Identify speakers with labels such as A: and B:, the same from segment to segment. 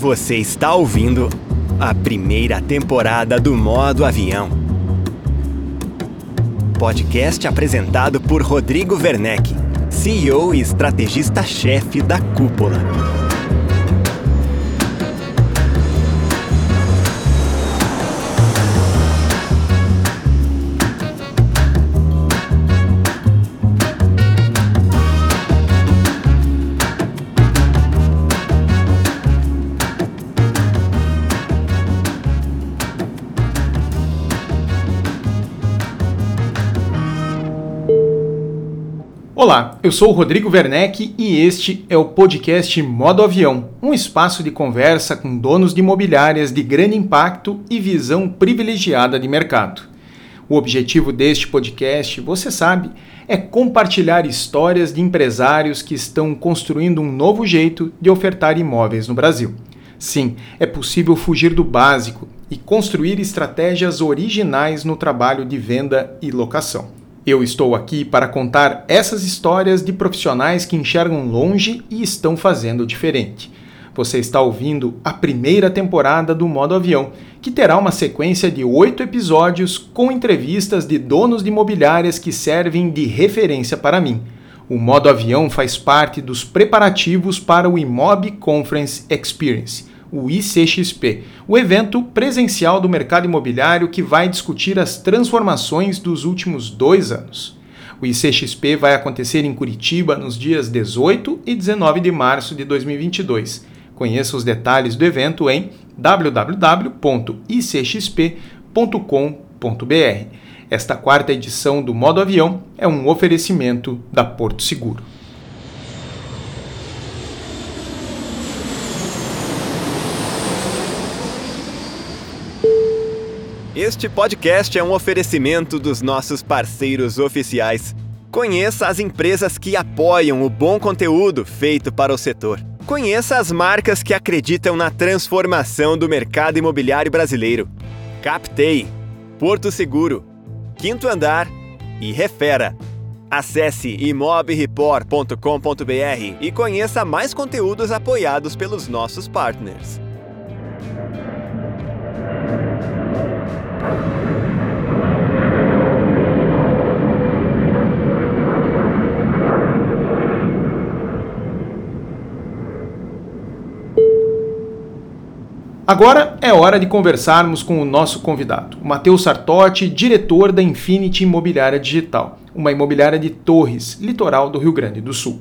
A: Você está ouvindo a primeira temporada do Modo Avião. Podcast apresentado por Rodrigo Werneck, CEO e estrategista-chefe da Cúpula.
B: Eu sou o Rodrigo Werneck e este é o podcast Modo Avião, um espaço de conversa com donos de imobiliárias de grande impacto e visão privilegiada de mercado. O objetivo deste podcast, você sabe, é compartilhar histórias de empresários que estão construindo um novo jeito de ofertar imóveis no Brasil. Sim, é possível fugir do básico e construir estratégias originais no trabalho de venda e locação. Eu estou aqui para contar essas histórias de profissionais que enxergam longe e estão fazendo diferente. Você está ouvindo a primeira temporada do Modo Avião, que terá uma sequência de oito episódios com entrevistas de donos de imobiliárias que servem de referência para mim. O Modo Avião faz parte dos preparativos para o Imob Conference Experience o ICXP, o evento presencial do mercado imobiliário que vai discutir as transformações dos últimos dois anos. O ICXP vai acontecer em Curitiba nos dias 18 e 19 de março de 2022. Conheça os detalhes do evento em www.icxp.com.br. Esta quarta edição do Modo Avião é um oferecimento da Porto Seguro.
A: Este podcast é um oferecimento dos nossos parceiros oficiais. Conheça as empresas que apoiam o bom conteúdo feito para o setor. Conheça as marcas que acreditam na transformação do mercado imobiliário brasileiro. Captei, Porto Seguro, Quinto Andar e Refera. Acesse imobreport.com.br e conheça mais conteúdos apoiados pelos nossos partners.
B: Agora é hora de conversarmos com o nosso convidado, o Matheus Sartotti, diretor da Infinity Imobiliária Digital, uma imobiliária de Torres, litoral do Rio Grande do Sul.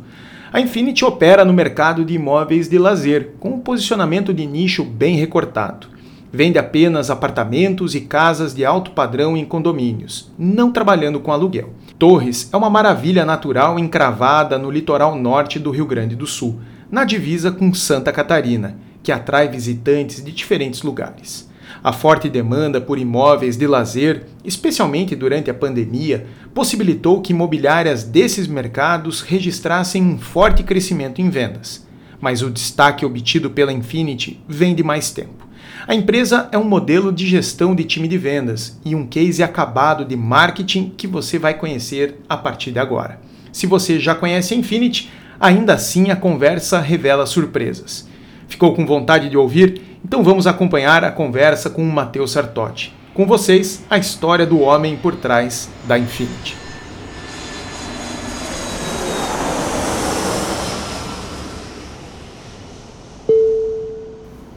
B: A Infinity opera no mercado de imóveis de lazer, com um posicionamento de nicho bem recortado. Vende apenas apartamentos e casas de alto padrão em condomínios, não trabalhando com aluguel. Torres é uma maravilha natural encravada no litoral norte do Rio Grande do Sul, na divisa com Santa Catarina que atrai visitantes de diferentes lugares. A forte demanda por imóveis de lazer, especialmente durante a pandemia, possibilitou que imobiliárias desses mercados registrassem um forte crescimento em vendas. Mas o destaque obtido pela Infinity vem de mais tempo. A empresa é um modelo de gestão de time de vendas e um case acabado de marketing que você vai conhecer a partir de agora. Se você já conhece a Infinity, ainda assim a conversa revela surpresas. Ficou com vontade de ouvir? Então vamos acompanhar a conversa com o Matheus Sartotti. Com vocês, a história do homem por trás da Infinity.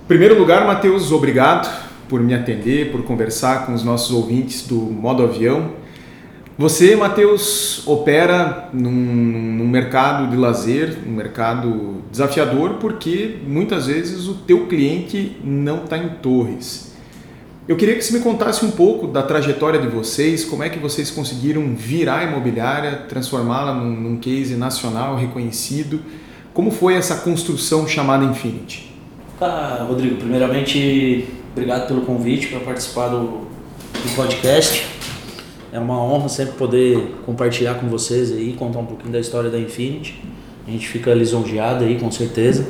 B: Em primeiro lugar, Matheus, obrigado por me atender, por conversar com os nossos ouvintes do Modo Avião. Você, Matheus, opera num, num, mercado de lazer, um mercado desafiador, porque muitas vezes o teu cliente não está em Torres. Eu queria que você me contasse um pouco da trajetória de vocês, como é que vocês conseguiram virar a imobiliária, transformá-la num, num case nacional reconhecido. Como foi essa construção chamada Infinity?
C: Tá, Rodrigo, primeiramente, obrigado pelo convite para participar do, do podcast. É uma honra sempre poder compartilhar com vocês aí, contar um pouquinho da história da Infinity. A gente fica lisonjeado aí, com certeza.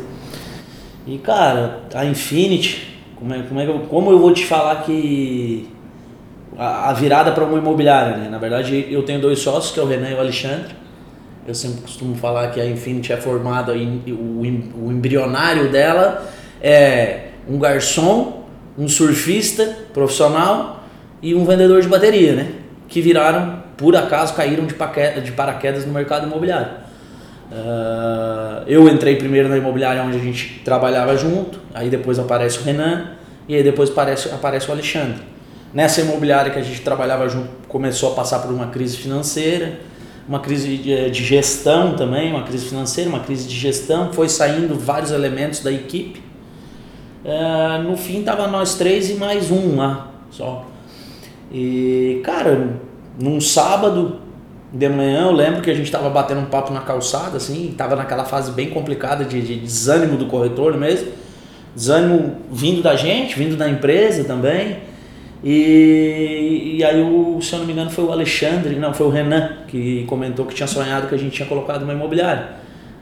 C: E cara, a Infinity, como é, como é eu, como eu vou te falar que a, a virada para uma imobiliária, né? Na verdade, eu tenho dois sócios, que é o Renan e o Alexandre. Eu sempre costumo falar que a Infinity é formada, o embrionário dela é um garçom, um surfista profissional e um vendedor de bateria, né? Que viraram, por acaso, caíram de, de paraquedas no mercado imobiliário. Uh, eu entrei primeiro na imobiliária onde a gente trabalhava junto, aí depois aparece o Renan e aí depois aparece, aparece o Alexandre. Nessa imobiliária que a gente trabalhava junto, começou a passar por uma crise financeira, uma crise de, de gestão também, uma crise financeira, uma crise de gestão, foi saindo vários elementos da equipe. Uh, no fim tava nós três e mais um lá só. E cara, num sábado de manhã eu lembro que a gente estava batendo um papo na calçada, assim, tava naquela fase bem complicada de, de, desânimo do corretor mesmo. Desânimo vindo da gente, vindo da empresa também. E, e aí, o, se eu não me engano, foi o Alexandre, não, foi o Renan, que comentou que tinha sonhado que a gente tinha colocado uma imobiliária.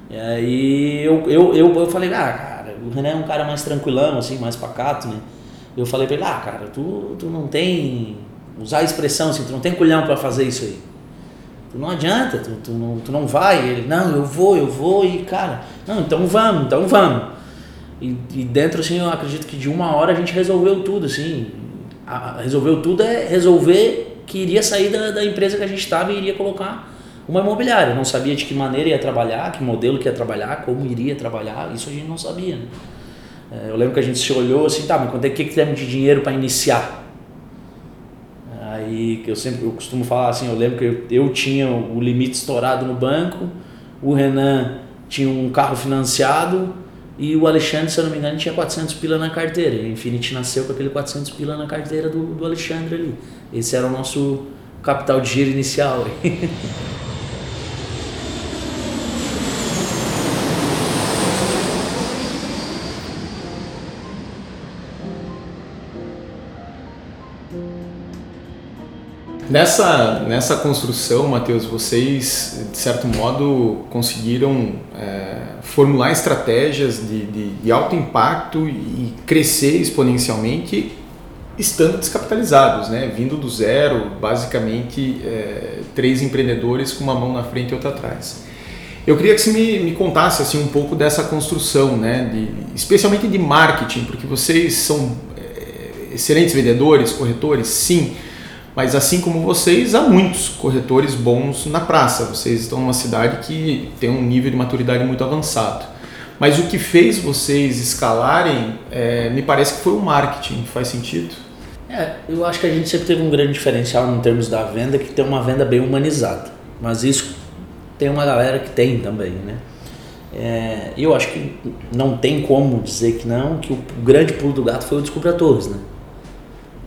C: E aí eu, eu, eu, eu falei, ah, o Renan é um cara mais tranquilão, assim, mais pacato, né? Eu falei pra ele, ah, cara, tu, tu não tem. Usar a expressão assim, tu não tem culhão para fazer isso aí. Tu não adianta, tu, tu, não, tu não vai. Ele, não, eu vou, eu vou e, cara, não, então vamos, então vamos. E, e dentro, assim, eu acredito que de uma hora a gente resolveu tudo, assim. A, resolveu tudo é resolver que iria sair da, da empresa que a gente estava e iria colocar uma imobiliária. Não sabia de que maneira ia trabalhar, que modelo que ia trabalhar, como iria trabalhar, isso a gente não sabia. Né? É, eu lembro que a gente se olhou assim, tá, mas quanto é que, que temos de dinheiro para iniciar? Aí eu sempre eu costumo falar assim, eu lembro que eu, eu tinha o limite estourado no banco, o Renan tinha um carro financiado e o Alexandre, se eu não me engano, tinha 400 pila na carteira. E a Infinity nasceu com aquele 400 pila na carteira do, do Alexandre ali. Esse era o nosso capital de giro inicial.
B: Nessa, nessa construção, Matheus, vocês, de certo modo, conseguiram é, formular estratégias de, de, de, alto impacto e crescer exponencialmente estando descapitalizados, né? vindo do zero, basicamente é, três empreendedores com uma mão na frente e outra atrás. Eu queria que você me, me contasse assim, um pouco dessa construção, né? de, especialmente de marketing, porque vocês são é, excelentes vendedores, corretores, sim, mas assim como vocês, há muitos corretores bons na praça. Vocês estão numa cidade que tem um nível de maturidade muito avançado. Mas o que fez vocês escalarem, é, me parece que foi o marketing. Faz sentido?
C: É, eu acho que a gente sempre teve um grande diferencial em termos da venda, que tem uma venda bem humanizada. Mas isso tem uma galera que tem também, né? É, eu acho que não tem como dizer que não, que o grande pulo do gato foi o Descubra Torres, né?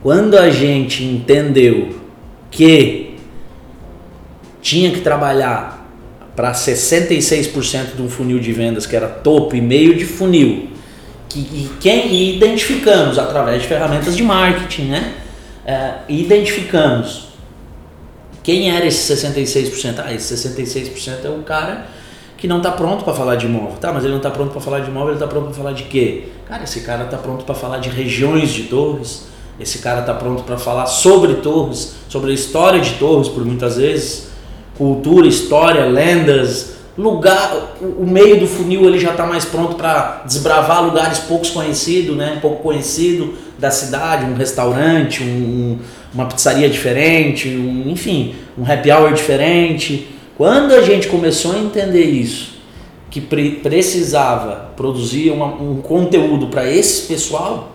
C: Quando a gente entendeu que tinha que trabalhar para 66% de um funil de vendas que era topo e meio de funil, que, e quem identificamos através de ferramentas de marketing, né? É, identificamos quem era esse 66%? Ah, esse 66% é o cara que não está pronto para falar de imóvel. Tá, mas ele não está pronto para falar de imóvel, ele está pronto para falar de quê? Cara, esse cara está pronto para falar de regiões de torres, esse cara está pronto para falar sobre Torres, sobre a história de Torres, por muitas vezes, cultura, história, lendas, lugar, o meio do funil ele já está mais pronto para desbravar lugares poucos conhecidos, né, pouco conhecido da cidade, um restaurante, um, uma pizzaria diferente, um, enfim, um happy hour diferente. Quando a gente começou a entender isso, que pre precisava produzir uma, um conteúdo para esse pessoal,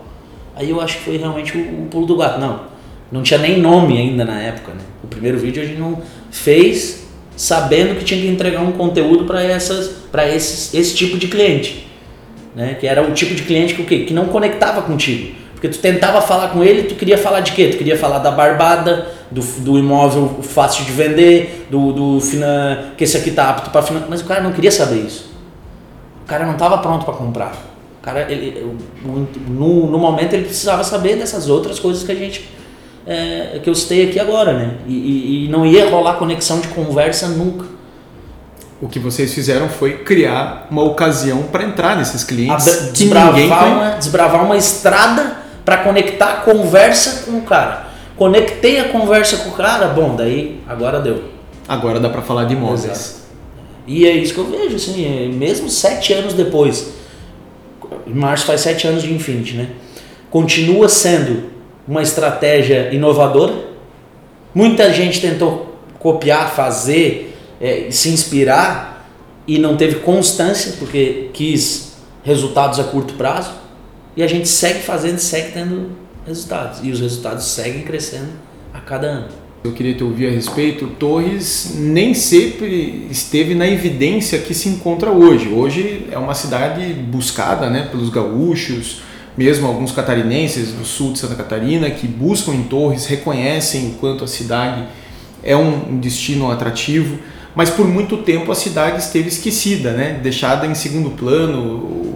C: Aí eu acho que foi realmente o, o pulo do gato. Não, não tinha nem nome ainda na época. Né? O primeiro vídeo a gente não fez sabendo que tinha que entregar um conteúdo para essas para esse tipo de cliente, né? Que era o tipo de cliente que o quê? Que não conectava contigo. Porque tu tentava falar com ele, tu queria falar de quê? Tu queria falar da barbada, do, do imóvel fácil de vender, do, do que esse aqui tá apto para financiar, mas o cara não queria saber isso. O cara não estava pronto para comprar. O cara, ele, no, no momento, ele precisava saber dessas outras coisas que a gente. É, que eu citei aqui agora, né? E, e, e não ia rolar conexão de conversa nunca.
B: O que vocês fizeram foi criar uma ocasião para entrar nesses clientes.
C: desbravar, ninguém uma, desbravar uma estrada para conectar a conversa com o cara. Conectei a conversa com o cara, bom, daí agora deu.
B: Agora dá para falar de imóveis.
C: Exato. E é isso que eu vejo, assim, é, mesmo sete anos depois em março faz sete anos de Infinity, né? Continua sendo uma estratégia inovadora. Muita gente tentou copiar, fazer, é, se inspirar e não teve constância porque quis resultados a curto prazo. E a gente segue fazendo, segue tendo resultados. E os resultados seguem crescendo a cada ano.
B: Eu queria te ouvir a respeito. Torres nem sempre esteve na evidência que se encontra hoje. Hoje é uma cidade buscada né, pelos gaúchos, mesmo alguns catarinenses do sul de Santa Catarina que buscam em Torres, reconhecem o quanto a cidade é um destino atrativo, mas por muito tempo a cidade esteve esquecida, né? deixada em segundo plano.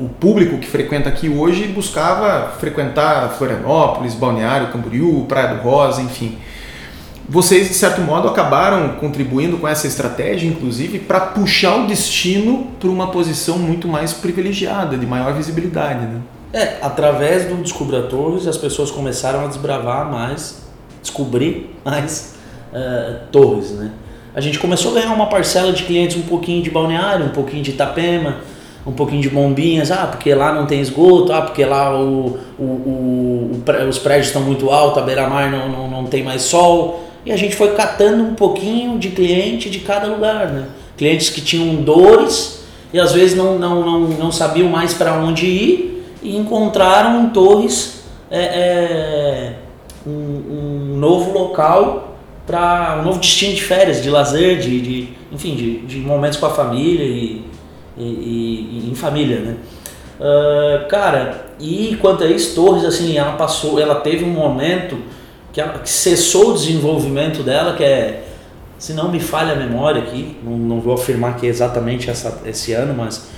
B: O público que frequenta aqui hoje buscava frequentar Florianópolis, Balneário, Camboriú, Praia do Rosa, enfim. Vocês, de certo modo, acabaram contribuindo com essa estratégia, inclusive, para puxar o destino para uma posição muito mais privilegiada, de maior visibilidade. Né?
C: É, através do Descubra Torres, as pessoas começaram a desbravar mais, descobrir mais uh, torres. Né? A gente começou a ganhar uma parcela de clientes um pouquinho de balneário, um pouquinho de Itapema, um pouquinho de bombinhas, ah, porque lá não tem esgoto, ah, porque lá o, o, o, os prédios estão muito altos, a beira-mar não, não, não tem mais sol. E a gente foi catando um pouquinho de cliente de cada lugar, né? Clientes que tinham dores e às vezes não, não, não, não sabiam mais para onde ir e encontraram em Torres é, é, um, um, novo local para um novo destino de férias, de lazer, de, de enfim, de, de, momentos com a família e, e, e, em família, né? Uh, cara, e quanto a isso, Torres, assim, ela passou, ela teve um momento que, ela, que cessou o desenvolvimento dela, que é, se não me falha a memória aqui, não, não vou afirmar que é exatamente essa, esse ano, mas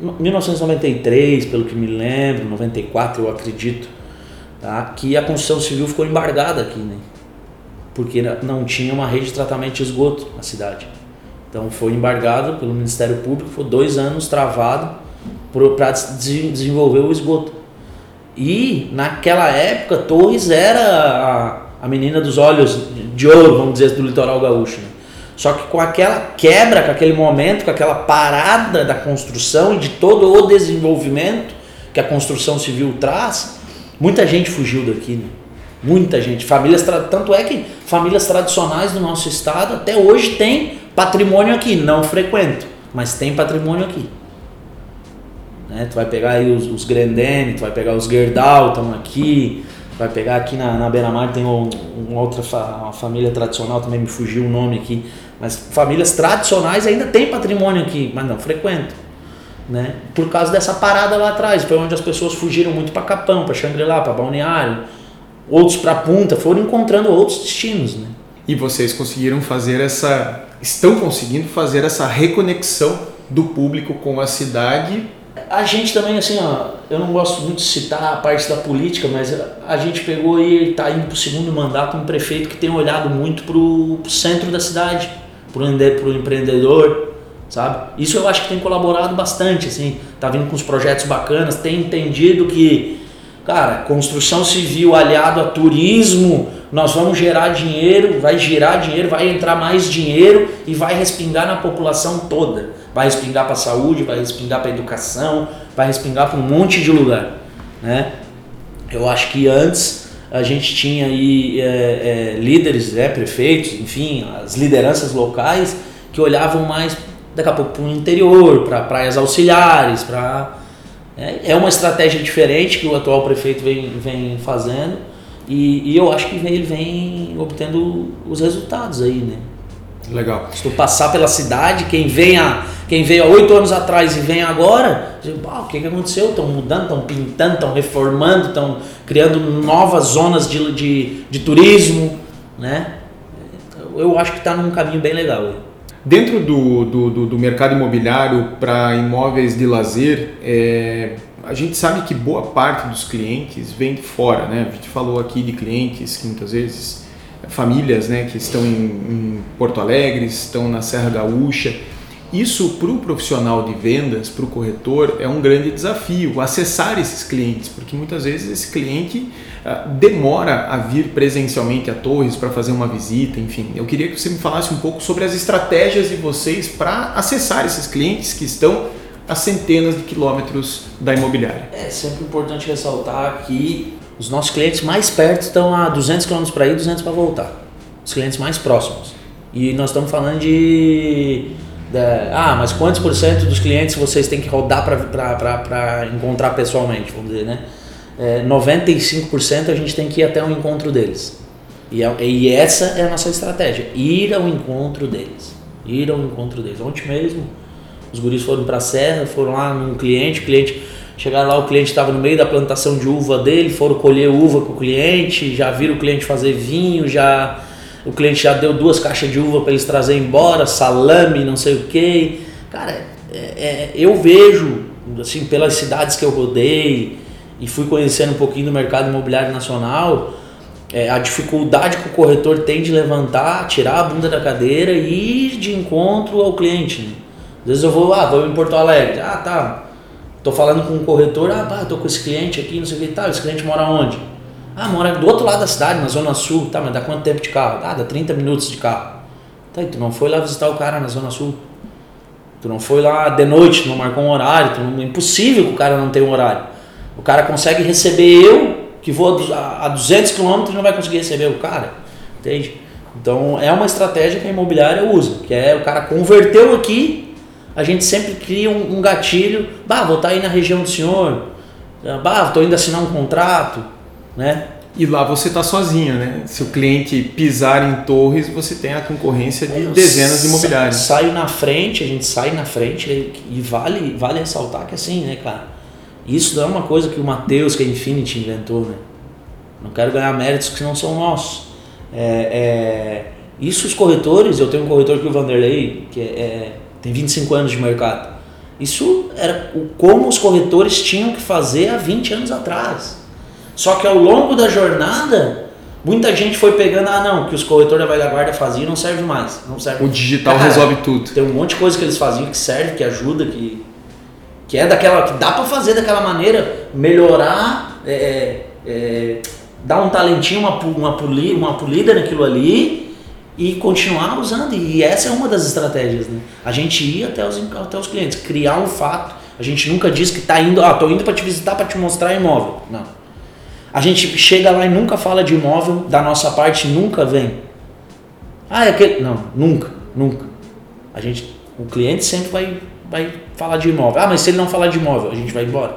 C: 1993, pelo que me lembro, 94 eu acredito, tá? que a construção civil ficou embargada aqui, né? porque não tinha uma rede de tratamento de esgoto na cidade. Então foi embargado pelo Ministério Público, foi dois anos travado para desenvolver o esgoto. E naquela época Torres era a, a menina dos olhos de ouro, vamos dizer, do litoral gaúcho. Né? Só que com aquela quebra, com aquele momento, com aquela parada da construção e de todo o desenvolvimento que a construção civil traz, muita gente fugiu daqui, né? Muita gente. Famílias tanto é que famílias tradicionais do nosso estado até hoje tem patrimônio aqui, não frequento, mas tem patrimônio aqui. Né? Tu vai pegar aí os, os tu vai pegar os Gerdau, estão aqui, vai pegar aqui na, na Beira-Mar tem um, uma outra fa, uma família tradicional, também me fugiu o nome aqui, mas famílias tradicionais ainda tem patrimônio aqui, mas não frequento. Né? Por causa dessa parada lá atrás, foi onde as pessoas fugiram muito para Capão, para Xangri-Lá, para Balneário, outros para Punta, foram encontrando outros destinos. Né?
B: E vocês conseguiram fazer essa, estão conseguindo fazer essa reconexão do público com a cidade
C: a gente também, assim, ó, eu não gosto muito de citar a parte da política, mas a gente pegou e está indo para o segundo mandato um prefeito que tem olhado muito para o centro da cidade, para o empreendedor, sabe? Isso eu acho que tem colaborado bastante, assim, tá vindo com os projetos bacanas, tem entendido que, cara, construção civil aliado a turismo, nós vamos gerar dinheiro, vai girar dinheiro, vai entrar mais dinheiro e vai respingar na população toda vai respingar para a saúde, vai respingar para a educação, vai respingar para um monte de lugar. Né? Eu acho que antes a gente tinha aí é, é, líderes, é, prefeitos, enfim, as lideranças locais que olhavam mais daqui a pouco para o interior, para praias auxiliares, para é, é, uma estratégia diferente que o atual prefeito vem, vem fazendo e, e eu acho que ele vem obtendo os resultados aí, né?
B: Legal.
C: Se tu passar pela cidade, quem vem a, quem veio há oito anos atrás e vem agora, diz, o que, que aconteceu? Estão mudando, estão pintando, estão reformando, estão criando novas zonas de, de, de turismo, né? Eu acho que está num caminho bem legal.
B: Dentro do, do, do mercado imobiliário para imóveis de lazer, é, a gente sabe que boa parte dos clientes vem de fora, né? A gente falou aqui de clientes que muitas vezes famílias né, que estão em, em Porto Alegre, estão na Serra Gaúcha. Isso para o profissional de vendas, para o corretor, é um grande desafio, acessar esses clientes, porque muitas vezes esse cliente uh, demora a vir presencialmente a Torres para fazer uma visita, enfim. Eu queria que você me falasse um pouco sobre as estratégias de vocês para acessar esses clientes que estão a centenas de quilômetros da imobiliária.
C: É sempre importante ressaltar que os nossos clientes mais perto estão a 200 km para ir, 200 para voltar. Os clientes mais próximos. E nós estamos falando de, de ah, mas quantos por cento dos clientes vocês têm que rodar para encontrar pessoalmente, vamos dizer, né? É, 95% a gente tem que ir até o encontro deles. E, é, e essa é a nossa estratégia, ir ao encontro deles. Ir ao encontro deles. Ontem mesmo, os guris foram para a serra, foram lá num cliente, cliente chegaram lá, o cliente estava no meio da plantação de uva dele, foram colher uva com o cliente, já viram o cliente fazer vinho, já o cliente já deu duas caixas de uva para eles trazer embora, salame, não sei o que. Cara, é, é, eu vejo, assim, pelas cidades que eu rodei e fui conhecendo um pouquinho do mercado imobiliário nacional, é, a dificuldade que o corretor tem de levantar, tirar a bunda da cadeira e ir de encontro ao cliente. Né? Às vezes eu vou, ah, vou em Porto Alegre, ah, tá, tô falando com um corretor, ah, tô com esse cliente aqui, não sei o que, tá, esse cliente mora onde? Ah, mora do outro lado da cidade, na Zona Sul, tá, mas dá quanto tempo de carro? Ah, dá 30 minutos de carro. Tá, e tu não foi lá visitar o cara na Zona Sul? Tu não foi lá de noite, não marcou um horário, tu não, é impossível que o cara não tenha um horário. O cara consegue receber eu, que vou a 200 km e não vai conseguir receber o cara, entende? Então é uma estratégia que a imobiliária usa, que é o cara converteu aqui, a gente sempre cria um, um gatilho, bah, vou estar tá aí na região do senhor, bah, estou indo assinar um contrato, né?
B: E lá você está sozinho, né? Se o cliente pisar em torres, você tem a concorrência de dezenas de imobiliários.
C: Saio na frente, a gente sai na frente e vale, vale ressaltar que assim, né, cara? Isso não é uma coisa que o Matheus, que é Infinity, inventou, né? Não quero ganhar méritos que não são nossos. É, é, isso os corretores, eu tenho um corretor que o Vanderlei, que é, é tem 25 anos de mercado. Isso era o como os corretores tinham que fazer há 20 anos atrás. Só que ao longo da jornada, muita gente foi pegando, ah não, que os corretores da velha guarda faziam não serve mais. Não serve.
B: O digital Cara, resolve tudo.
C: Tem um monte de coisa que eles faziam que serve, que ajuda, que, que é daquela. que dá para fazer daquela maneira, melhorar, é, é, é, dar um talentinho, uma, uma, polida, uma polida naquilo ali e continuar usando. E essa é uma das estratégias, né? A gente ir até os, até os clientes, criar um fato. A gente nunca diz que está indo, ah, tô indo para te visitar para te mostrar imóvel. Não a gente chega lá e nunca fala de imóvel, da nossa parte nunca vem. Ah, é aquele. Não, nunca, nunca. A gente, o cliente sempre vai, vai falar de imóvel. Ah, mas se ele não falar de imóvel, a gente vai embora.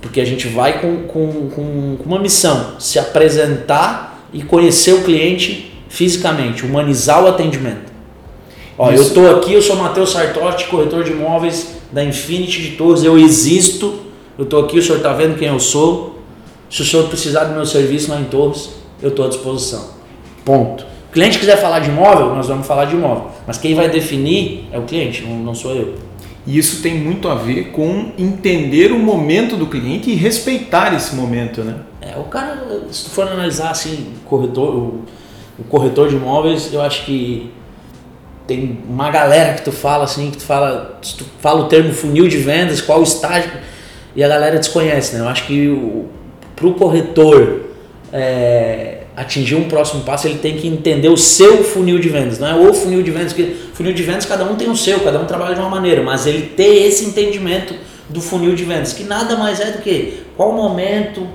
C: Porque a gente vai com, com, com, com uma missão: se apresentar e conhecer o cliente fisicamente, humanizar o atendimento. Ó, eu estou aqui, eu sou Matheus Sartotti, corretor de imóveis da Infinity de Torres, eu existo, eu estou aqui, o senhor está vendo quem eu sou, se o senhor precisar do meu serviço lá em Torres, eu estou à disposição. Ponto. O cliente quiser falar de imóvel, nós vamos falar de imóvel. Mas quem vai definir é o cliente, não, sou eu.
B: E isso tem muito a ver com entender o momento do cliente e respeitar esse momento, né?
C: É, o cara, se tu for analisar assim, corretor, o, o corretor de imóveis, eu acho que tem uma galera que tu fala assim, que tu fala, tu fala o termo funil de vendas, qual o estágio, e a galera desconhece, né? Eu acho que o, para o corretor é, atingir um próximo passo, ele tem que entender o seu funil de vendas, não é o funil de vendas, porque funil de vendas cada um tem o seu, cada um trabalha de uma maneira, mas ele ter esse entendimento do funil de vendas, que nada mais é do que qual momento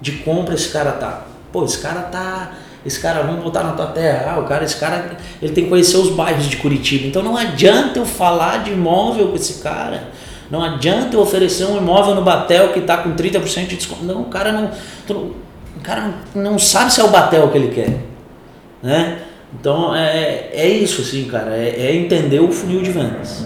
C: de compra esse cara tá. Pô, esse cara tá, esse cara vamos voltar na tua terra, ah, o cara, esse cara, ele tem que conhecer os bairros de Curitiba. Então não adianta eu falar de imóvel com esse cara não adianta eu oferecer um imóvel no Batel que está com 30% de desconto. Não, o cara não, o cara não sabe se é o Batel que ele quer. Né? Então é, é isso, assim, cara. É, é entender o funil de vendas.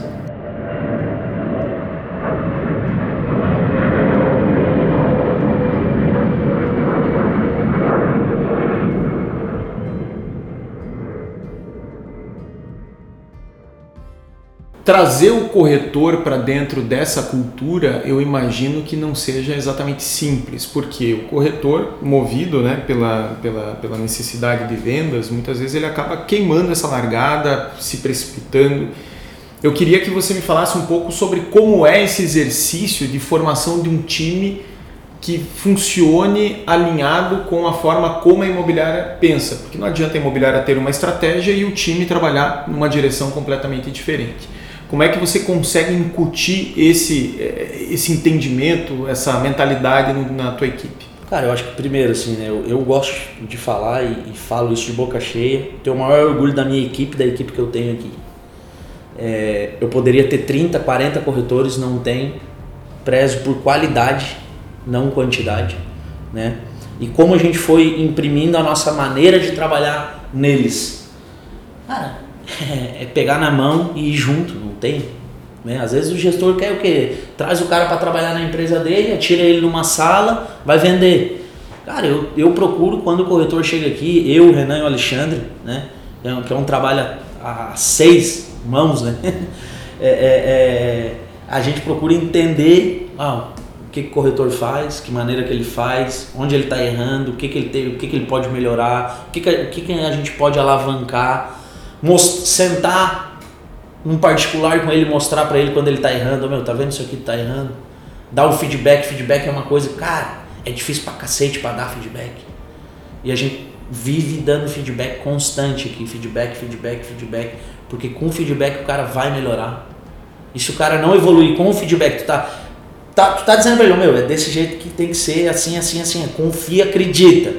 B: Trazer o corretor para dentro dessa cultura, eu imagino que não seja exatamente simples, porque o corretor, movido né, pela, pela, pela necessidade de vendas, muitas vezes ele acaba queimando essa largada, se precipitando. Eu queria que você me falasse um pouco sobre como é esse exercício de formação de um time que funcione alinhado com a forma como a imobiliária pensa, porque não adianta a imobiliária ter uma estratégia e o time trabalhar numa direção completamente diferente. Como é que você consegue incutir esse, eh, esse entendimento, essa mentalidade na tua equipe?
C: Cara, eu acho que primeiro, assim, né, eu, eu gosto de falar e, e, falo isso de boca cheia. Tenho o maior orgulho da minha equipe, da equipe que eu tenho aqui. É, eu poderia ter 30, 40 corretores, não tenho. Prezo por qualidade, não quantidade, né? E como a gente foi imprimindo a nossa maneira de trabalhar neles. Cara, é pegar na mão e ir junto, tem? Né? Às vezes o gestor quer o quê? Traz o cara para trabalhar na empresa dele, atira ele numa sala, vai vender. Cara, eu, eu procuro quando o corretor chega aqui, eu, o Renan e o Alexandre, né? É que é um trabalho a, a seis mãos, né? É, é, é, a gente procura entender ah, o que, que o corretor faz, que maneira que ele faz, onde ele está errando, o que, que ele tem, o que, que ele pode melhorar, o que, que, o que, que a gente pode alavancar, most, sentar um particular com ele, mostrar para ele quando ele tá errando, meu, tá vendo isso aqui tá errando? Dar o feedback, feedback é uma coisa, cara, é difícil pra cacete pra dar feedback. E a gente vive dando feedback constante aqui, feedback, feedback, feedback, porque com feedback o cara vai melhorar. E se o cara não evoluir com o feedback, tu tá, tá, tu tá dizendo pra ele, meu, é desse jeito que tem que ser, assim, assim, assim, confia, acredita.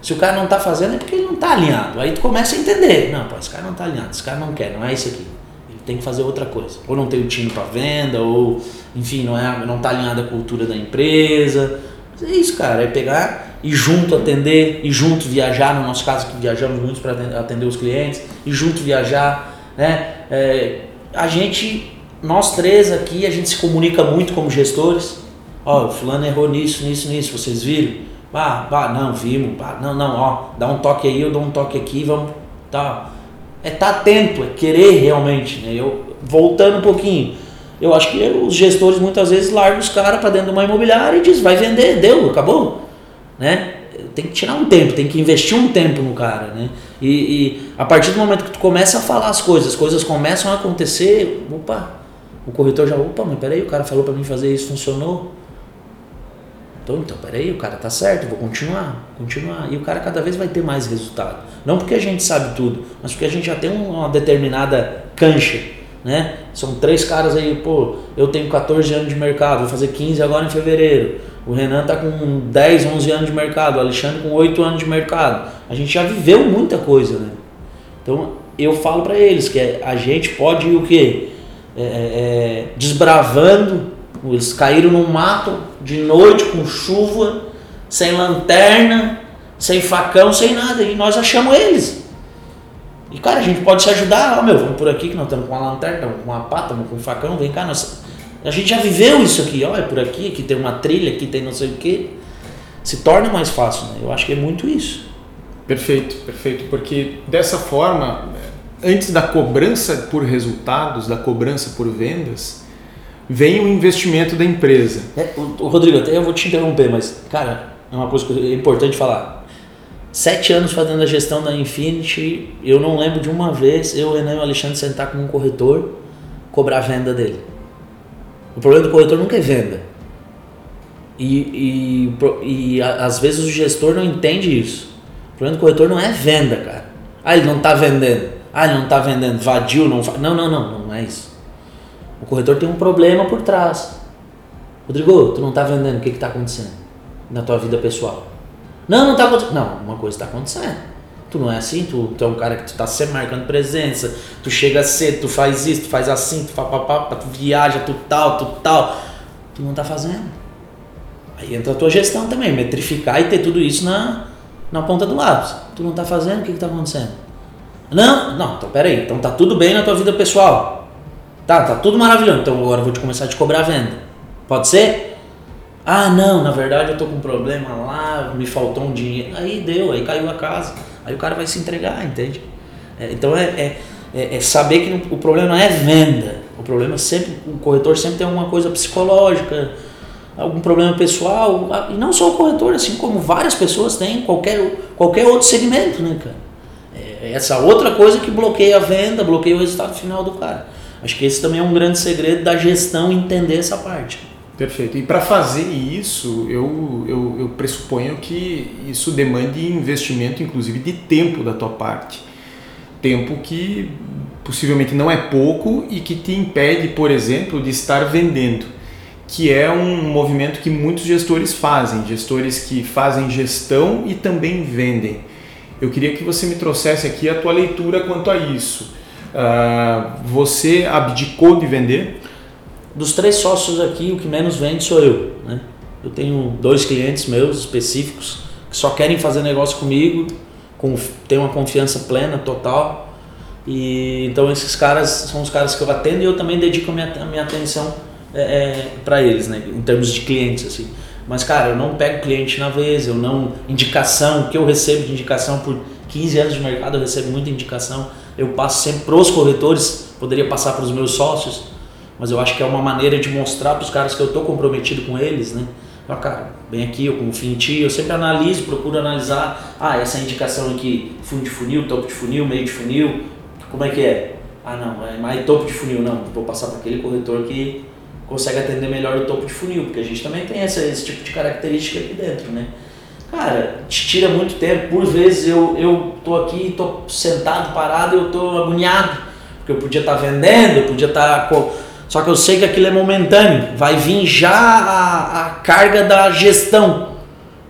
C: Se o cara não está fazendo é porque está alinhado. Aí tu começa a entender. Não, pô, esse cara não está alinhado, esse cara não quer, não é isso aqui. Ele tem que fazer outra coisa. Ou não tem o time para venda, ou, enfim, não é, não está alinhada a cultura da empresa. Mas é isso, cara, é pegar e junto atender, e junto viajar, no nosso caso que viajamos muito para atender os clientes, e junto viajar, né? É, a gente, nós três aqui, a gente se comunica muito como gestores. Ó, oh, fulano errou nisso, nisso, nisso, vocês viram? Bah, bah, não, vimos, bah, não, não, ó, dá um toque aí, eu dou um toque aqui, vamos, tá. É estar tá atento, é querer realmente, né? Eu, voltando um pouquinho, eu acho que os gestores muitas vezes largam os caras para dentro de uma imobiliária e diz, vai vender, deu, acabou, né? Tem que tirar um tempo, tem que investir um tempo no cara, né? E, e a partir do momento que tu começa a falar as coisas, as coisas começam a acontecer, opa, o corretor já, opa, mas peraí, o cara falou para mim fazer isso, funcionou, então, então, peraí, o cara tá certo, vou continuar, continuar. E o cara cada vez vai ter mais resultado. Não porque a gente sabe tudo, mas porque a gente já tem uma determinada cancha, né? São três caras aí, pô, eu tenho 14 anos de mercado, vou fazer 15 agora em fevereiro. O Renan tá com 10, 11 anos de mercado, o Alexandre com 8 anos de mercado. A gente já viveu muita coisa, né? Então, eu falo para eles que a gente pode ir o quê? É, é, é desbravando eles caíram no mato de noite com chuva, sem lanterna, sem facão, sem nada. E nós achamos eles. E cara, a gente pode se ajudar. Ó, meu, vamos por aqui que nós estamos com uma lanterna, estamos com uma pata, estamos com um facão. Vem cá, nós... a gente já viveu isso aqui. Ó, é por aqui, aqui tem uma trilha, aqui tem não sei o que. Se torna mais fácil, né? Eu acho que é muito isso.
B: Perfeito, perfeito. Porque dessa forma, antes da cobrança por resultados, da cobrança por vendas, vem o investimento da empresa.
C: É, o, Rodrigo, até eu vou te interromper, mas, cara, é uma coisa que é importante falar. Sete anos fazendo a gestão da Infinity, eu não lembro de uma vez eu, Renan e o Alexandre sentar com um corretor, cobrar a venda dele. O problema do corretor nunca é venda. E, e, e às vezes o gestor não entende isso. O problema do corretor não é venda, cara. Ah, ele não está vendendo. Ah, ele não está vendendo. Vadio, não Não, não, não, não é isso. O corretor tem um problema por trás. Rodrigo, tu não está vendendo, o que está acontecendo na tua vida pessoal? Não, não está acontecendo. Não, uma coisa está acontecendo. Tu não é assim, tu, tu é um cara que tu tá sempre marcando presença, tu chega cedo, tu faz isso, tu faz assim, tu papapá, tu viaja, tu tal, tu tal. Tu não está fazendo. Aí entra a tua gestão também, metrificar e ter tudo isso na, na ponta do lápis. Tu não está fazendo, o que está acontecendo? Não, não, então peraí, então tá tudo bem na tua vida pessoal. Tá, tá tudo maravilhoso. Então agora eu vou te começar a te cobrar a venda. Pode ser? Ah, não, na verdade eu tô com um problema lá, me faltou um dinheiro. Aí deu, aí caiu a casa. Aí o cara vai se entregar, entende? É, então é, é, é, é saber que o problema não é venda. O problema sempre, o corretor sempre tem alguma coisa psicológica, algum problema pessoal. E não só o corretor, assim como várias pessoas têm, qualquer, qualquer outro segmento, né, cara? É essa outra coisa que bloqueia a venda, bloqueia o resultado final do cara. Acho que esse também é um grande segredo da gestão entender essa parte.
B: Perfeito. E para fazer isso, eu, eu, eu, pressuponho que isso demande investimento, inclusive, de tempo da tua parte. Tempo que possivelmente não é pouco e que te impede, por exemplo, de estar vendendo, que é um movimento que muitos gestores fazem, gestores que fazem gestão e também vendem. Eu queria que você me trouxesse aqui a tua leitura quanto a isso. Uh, você abdicou de vender?
C: Dos três sócios aqui, o que menos vende sou eu. Né? Eu tenho dois clientes meus específicos que só querem fazer negócio comigo, com, tem uma confiança plena, total. E então esses caras são os caras que eu atendo e eu também dedico a minha, a minha atenção é, é, para eles, né? Em termos de clientes, assim. Mas, cara, eu não pego cliente na vez, eu não. Indicação, que eu recebo de indicação por 15 anos de mercado, eu recebo muita indicação. Eu passo sempre para os corretores, poderia passar para os meus sócios, mas eu acho que é uma maneira de mostrar para os caras que eu estou comprometido com eles, né? Fala, cara, vem aqui, eu confio em ti, eu sempre analiso, procuro analisar, ah, essa indicação aqui, fundo de funil, topo de funil, meio de funil, como é que é? Ah, não, é mais topo de funil, não, vou passar para aquele corretor que consegue atender melhor o topo de funil, porque a gente também tem essa, esse tipo de característica aqui dentro, né? Cara, te tira muito tempo, por vezes eu, eu tô aqui, tô sentado, parado, eu tô agoniado, porque eu podia estar tá vendendo, eu podia estar... Tá só que eu sei que aquilo é momentâneo, vai vir já a, a carga da gestão,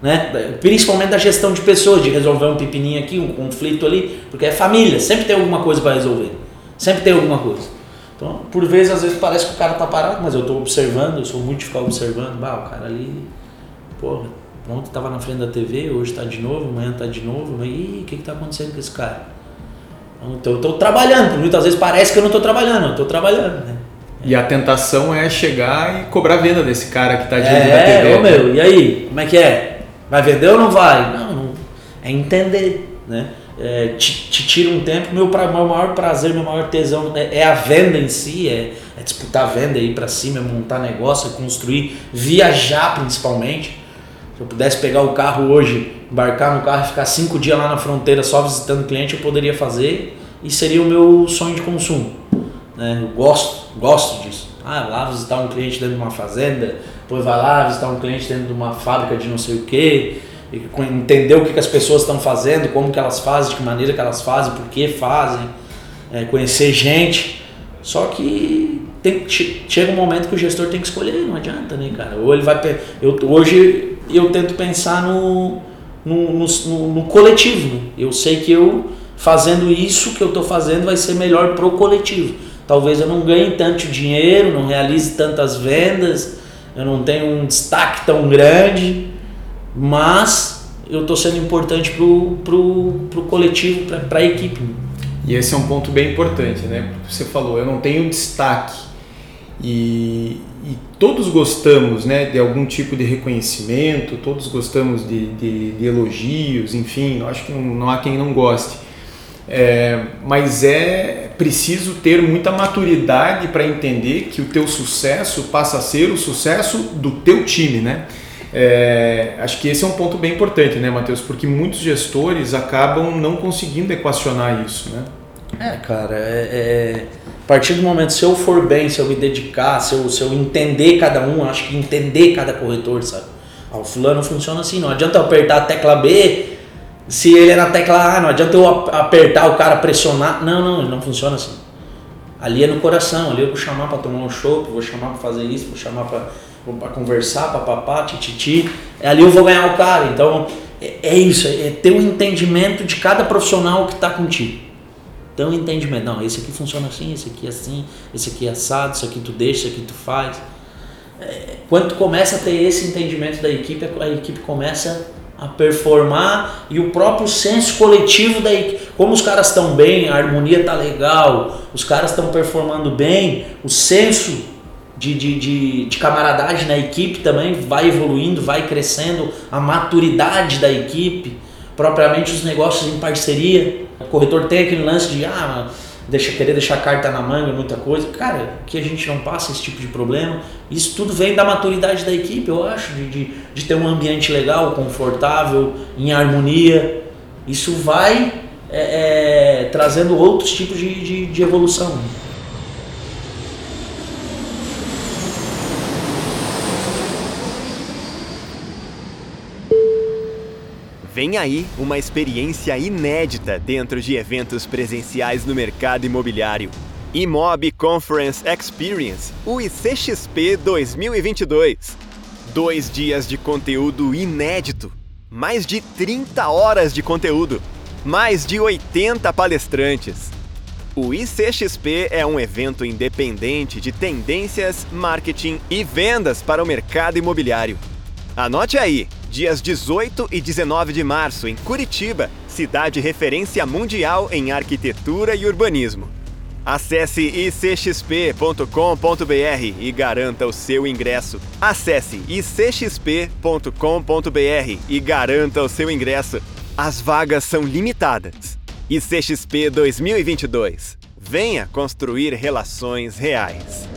C: né? principalmente da gestão de pessoas, de resolver um pepininho aqui, um conflito ali, porque é família, sempre tem alguma coisa para resolver, sempre tem alguma coisa. Então, por vezes, às vezes parece que o cara tá parado, mas eu estou observando, eu sou muito de ficar observando, bah, o cara ali, porra, ontem estava na frente da TV, hoje está de novo, amanhã está de novo, mas o que está acontecendo com esse cara? Então, eu estou trabalhando, muitas vezes parece que eu não estou trabalhando, eu estou trabalhando, né?
B: E a tentação é chegar e cobrar venda desse cara que está diante é, da TV.
C: É, meu, e aí, como é que é? Vai vender ou não vai? Não, não é entender, né? É, te, te, tira um tempo. Meu, pra, meu maior prazer, meu maior tesão é, é a venda em si, é, é disputar a venda, ir para cima, é montar negócio, é construir, viajar principalmente. Se eu pudesse pegar o carro hoje, embarcar no carro e ficar cinco dias lá na fronteira só visitando cliente, eu poderia fazer e seria o meu sonho de consumo. Né? Eu gosto, gosto disso. Ah, lá visitar um cliente dentro de uma fazenda, depois vai lá visitar um cliente dentro de uma fábrica de não sei o que, entender o que, que as pessoas estão fazendo, como que elas fazem, de que maneira que elas fazem, por que fazem, é, conhecer gente. Só que tem, chega um momento que o gestor tem que escolher, não adianta, né, cara? Ou ele vai. Eu, hoje eu tento pensar no, no, no, no coletivo. Eu sei que eu fazendo isso que eu estou fazendo vai ser melhor pro coletivo. Talvez eu não ganhe tanto dinheiro, não realize tantas vendas, eu não tenho um destaque tão grande, mas eu estou sendo importante pro, pro, pro coletivo, para a equipe.
B: E esse é um ponto bem importante, né? Você falou, eu não tenho destaque. E, e, todos gostamos né, de algum tipo de reconhecimento, todos gostamos de, de, de elogios, enfim, acho que não, não há quem não goste. É, mas é preciso ter muita maturidade para entender que o teu sucesso passa a ser o sucesso do teu time, né? É, acho que esse é um ponto bem importante, né, Matheus? Porque muitos gestores acabam não conseguindo equacionar isso, né?
C: É, cara, é, é, a partir do momento, se eu for bem, se eu me dedicar, se eu, se eu entender cada um, acho que entender cada corretor, sabe? Ah, o fulano funciona assim, não adianta eu apertar a tecla B se ele é na tecla A, não adianta eu apertar o cara, pressionar. Não, não, não funciona assim. Ali é no coração, ali eu vou chamar para tomar um chopp, vou chamar para fazer isso, vou chamar para conversar, papapá, tititi. É ali eu vou ganhar o cara. Então é, é isso, é ter o um entendimento de cada profissional que está contigo. Um entendimento. Não, esse aqui funciona assim, esse aqui é assim, esse aqui é assado, isso aqui tu deixa, isso aqui tu faz. É, quando tu começa a ter esse entendimento da equipe, a equipe começa a performar e o próprio senso coletivo daí, como os caras estão bem, a harmonia tá legal, os caras estão performando bem, o senso de, de, de, de, camaradagem na equipe também vai evoluindo, vai crescendo, a maturidade da equipe, propriamente os negócios em parceria. O corretor tem aquele lance de ah, deixa, querer deixar a carta na manga, muita coisa. Cara, que a gente não passa esse tipo de problema. Isso tudo vem da maturidade da equipe, eu acho, de, de, de ter um ambiente legal, confortável, em harmonia. Isso vai é, é, trazendo outros tipos de, de, de evolução.
A: Vem aí uma experiência inédita dentro de eventos presenciais no mercado imobiliário. Imob Conference Experience, o ICXP 2022. Dois dias de conteúdo inédito, mais de 30 horas de conteúdo, mais de 80 palestrantes. O ICXP é um evento independente de tendências, marketing e vendas para o mercado imobiliário. Anote aí, dias 18 e 19 de março, em Curitiba, cidade referência mundial em arquitetura e urbanismo. Acesse icxp.com.br e garanta o seu ingresso. Acesse icxp.com.br e garanta o seu ingresso. As vagas são limitadas. ICXP 2022. Venha construir relações reais.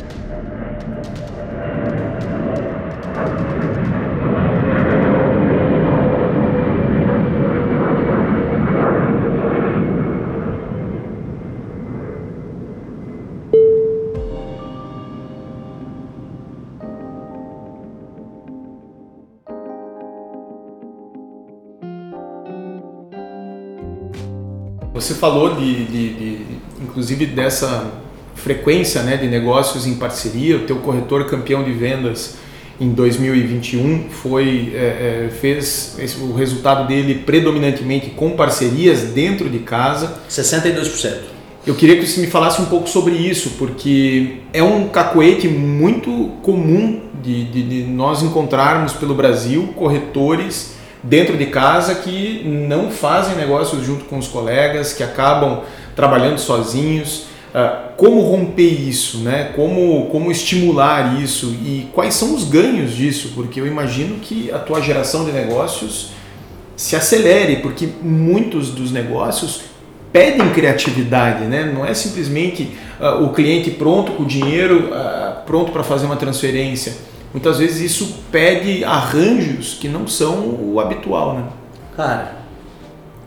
B: Você falou de, de, de, inclusive dessa frequência né, de negócios em parceria. O teu corretor campeão de vendas em 2021 foi é, é, fez esse, o resultado dele predominantemente com parcerias dentro de casa.
C: 62%.
B: Eu queria que você me falasse um pouco sobre isso, porque é um cacoete muito comum de, de, de nós encontrarmos pelo Brasil corretores dentro de casa que não fazem negócios junto com os colegas, que acabam trabalhando sozinhos. Uh, como romper isso, né? Como, como estimular isso e quais são os ganhos disso? Porque eu imagino que a tua geração de negócios se acelere, porque muitos dos negócios pedem criatividade, né? Não é simplesmente uh, o cliente pronto com o dinheiro, uh, pronto para fazer uma transferência muitas vezes isso pede arranjos que não são o habitual, né?
C: Cara,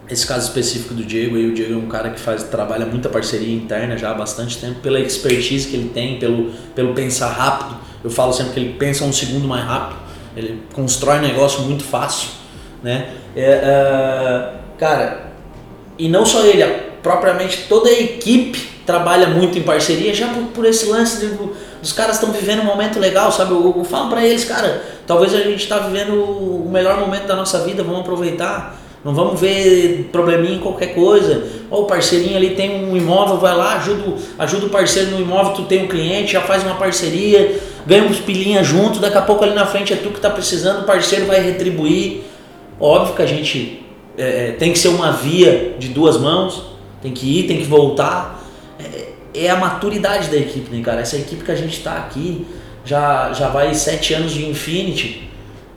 C: esse caso específico do Diego, aí o Diego é um cara que faz trabalha muita parceria interna já há bastante tempo, pela expertise que ele tem, pelo, pelo pensar rápido. Eu falo sempre que ele pensa um segundo mais rápido, ele constrói um negócio muito fácil, né? É, é, cara, e não só ele, propriamente toda a equipe trabalha muito em parceria já por, por esse lance de os caras estão vivendo um momento legal, sabe? Eu, eu falo para eles, cara, talvez a gente está vivendo o melhor momento da nossa vida, vamos aproveitar. Não vamos ver probleminha em qualquer coisa. O parceirinho ali tem um imóvel, vai lá, ajuda, ajuda o parceiro no imóvel, tu tem um cliente, já faz uma parceria, ganha uns pilinhas junto, daqui a pouco ali na frente é tu que está precisando, o parceiro vai retribuir. Óbvio que a gente é, é, tem que ser uma via de duas mãos, tem que ir, tem que voltar é a maturidade da equipe, né, cara? Essa equipe que a gente está aqui já, já vai sete anos de Infinity.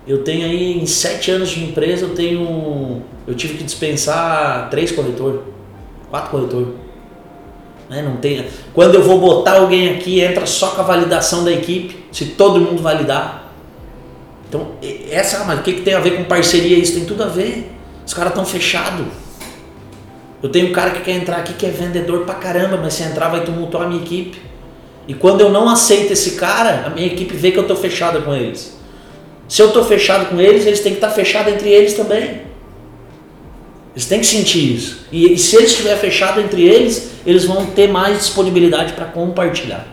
C: Eu tenho aí, em sete anos de empresa, eu tenho. Eu tive que dispensar três corretores, quatro corretores. Né? Não tem, quando eu vou botar alguém aqui, entra só com a validação da equipe, se todo mundo validar. Então, essa, mas o que, que tem a ver com parceria? Isso tem tudo a ver. Os caras estão fechados. Eu tenho um cara que quer entrar aqui que é vendedor pra caramba, mas se entrar vai tumultuar a minha equipe. E quando eu não aceito esse cara, a minha equipe vê que eu tô fechada com eles. Se eu tô fechado com eles, eles têm que estar tá fechados entre eles também. Eles têm que sentir isso. E, e se eles estiver fechado entre eles, eles vão ter mais disponibilidade para compartilhar.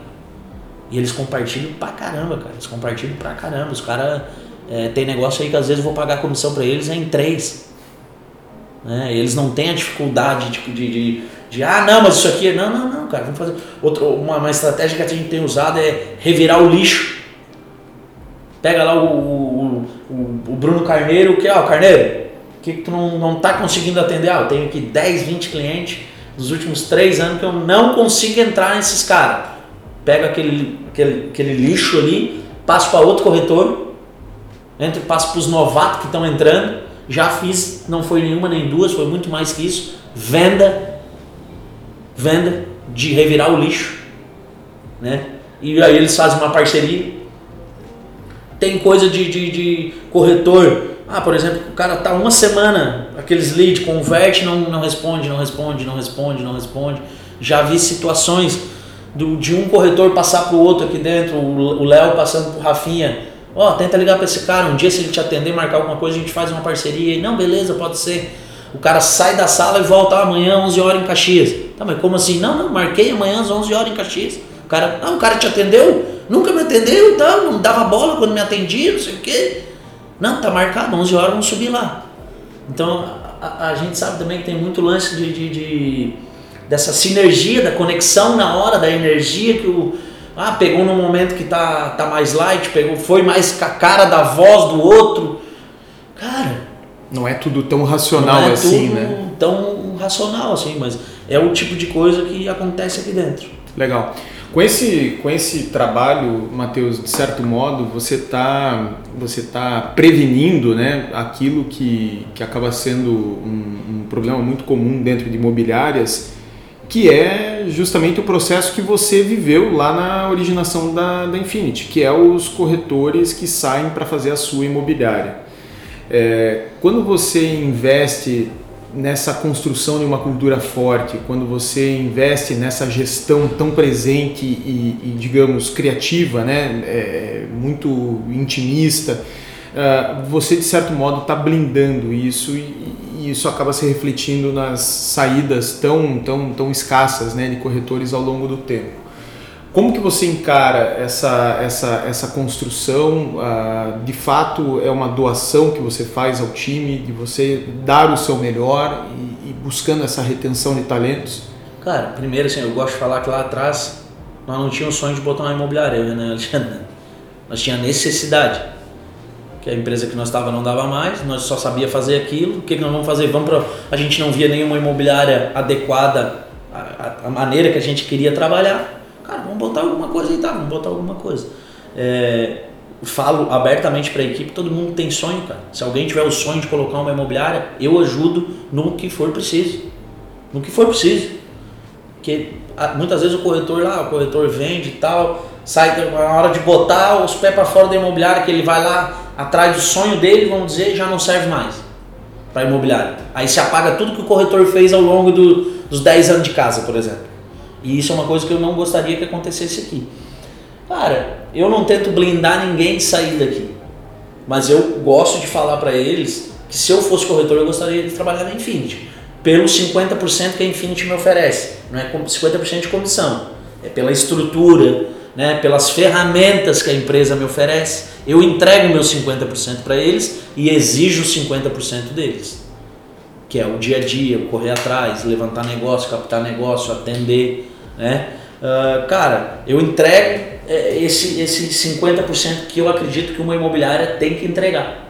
C: E eles compartilham pra caramba, cara. Eles compartilham pra caramba. Os caras é, tem negócio aí que às vezes eu vou pagar comissão para eles em três. Né? Eles não têm a dificuldade de, de, de, de, ah, não, mas isso aqui. É, não, não, não, cara, vamos fazer. Outra, uma, uma estratégia que a gente tem usado é revirar o lixo. Pega lá o, o, o, o Bruno Carneiro, que, ó, Carneiro, que, que tu não, não tá conseguindo atender? Ah, eu tenho aqui 10, 20 clientes nos últimos 3 anos que eu não consigo entrar nesses caras. Pega aquele, aquele, aquele lixo ali, passo para outro corretor, entra, passo para os novatos que estão entrando já fiz, não foi nenhuma nem duas, foi muito mais que isso. Venda, venda de revirar o lixo, né? E aí eles fazem uma parceria. Tem coisa de, de, de corretor. Ah, por exemplo, o cara tá uma semana, aqueles leads, converte, não, não responde, não responde, não responde, não responde. Já vi situações do, de um corretor passar para o outro aqui dentro, o Léo passando para o Rafinha Ó, oh, tenta ligar para esse cara, um dia se ele te atender, marcar alguma coisa, a gente faz uma parceria. Não, beleza, pode ser. O cara sai da sala e volta amanhã 11 horas em Caxias. Tá, mas como assim? Não, não, marquei amanhã às 11 horas em Caxias. O cara, não, o cara te atendeu? Nunca me atendeu, tá? Não dava bola quando me atendia, não sei o quê. Não, tá marcado, 11 horas vamos subir lá. Então, a, a gente sabe também que tem muito lance de, de, de, dessa sinergia, da conexão na hora, da energia que o. Ah, pegou num momento que tá, tá mais light, pegou, foi mais com a cara da voz do outro. Cara,
B: não é tudo tão racional
C: é
B: assim, né?
C: Tão racional assim, mas é o tipo de coisa que acontece aqui dentro.
B: Legal. Com esse, com esse trabalho, Matheus, de certo modo, você está você tá prevenindo né, aquilo que, que acaba sendo um, um problema muito comum dentro de imobiliárias, que é justamente o processo que você viveu lá na originação da, da Infinity, que é os corretores que saem para fazer a sua imobiliária. É, quando você investe nessa construção de uma cultura forte, quando você investe nessa gestão tão presente e, e digamos, criativa, né, é, muito intimista, uh, você de certo modo está blindando isso e, isso acaba se refletindo nas saídas tão, tão, tão escassas né, de corretores ao longo do tempo. Como que você encara essa, essa, essa construção? Uh, de fato, é uma doação que você faz ao time, de você dar o seu melhor e, e buscando essa retenção de talentos?
C: Cara, primeiro, assim, eu gosto de falar que lá atrás nós não tínhamos sonho de botar uma imobiliária, né, Alexandre? Nós tínhamos necessidade. Que a empresa que nós estava não dava mais, nós só sabia fazer aquilo. O que, que nós vamos fazer? Vamos pra... A gente não via nenhuma imobiliária adequada à, à maneira que a gente queria trabalhar Cara, vamos botar alguma coisa aí, tá? Vamos botar alguma coisa. É, falo abertamente para a equipe, todo mundo tem sonho, cara. Se alguém tiver o sonho de colocar uma imobiliária, eu ajudo no que for preciso. No que for preciso. Porque muitas vezes o corretor lá, o corretor vende e tal, sai na hora de botar os pés para fora da imobiliária, que ele vai lá atrás do sonho dele, vamos dizer, já não serve mais para imobiliária. Aí se apaga tudo que o corretor fez ao longo do, dos 10 anos de casa, por exemplo. E isso é uma coisa que eu não gostaria que acontecesse aqui. Cara, eu não tento blindar ninguém de sair daqui. Mas eu gosto de falar para eles que se eu fosse corretor eu gostaria de trabalhar na Infinity. Pelos 50% que a Infinity me oferece. Não é 50% de comissão. É pela estrutura, né, pelas ferramentas que a empresa me oferece. Eu entrego meus 50% para eles e exijo 50% deles que é o dia a dia, correr atrás, levantar negócio, captar negócio, atender, né? Uh, cara, eu entrego é, esse, esse 50% que eu acredito que uma imobiliária tem que entregar.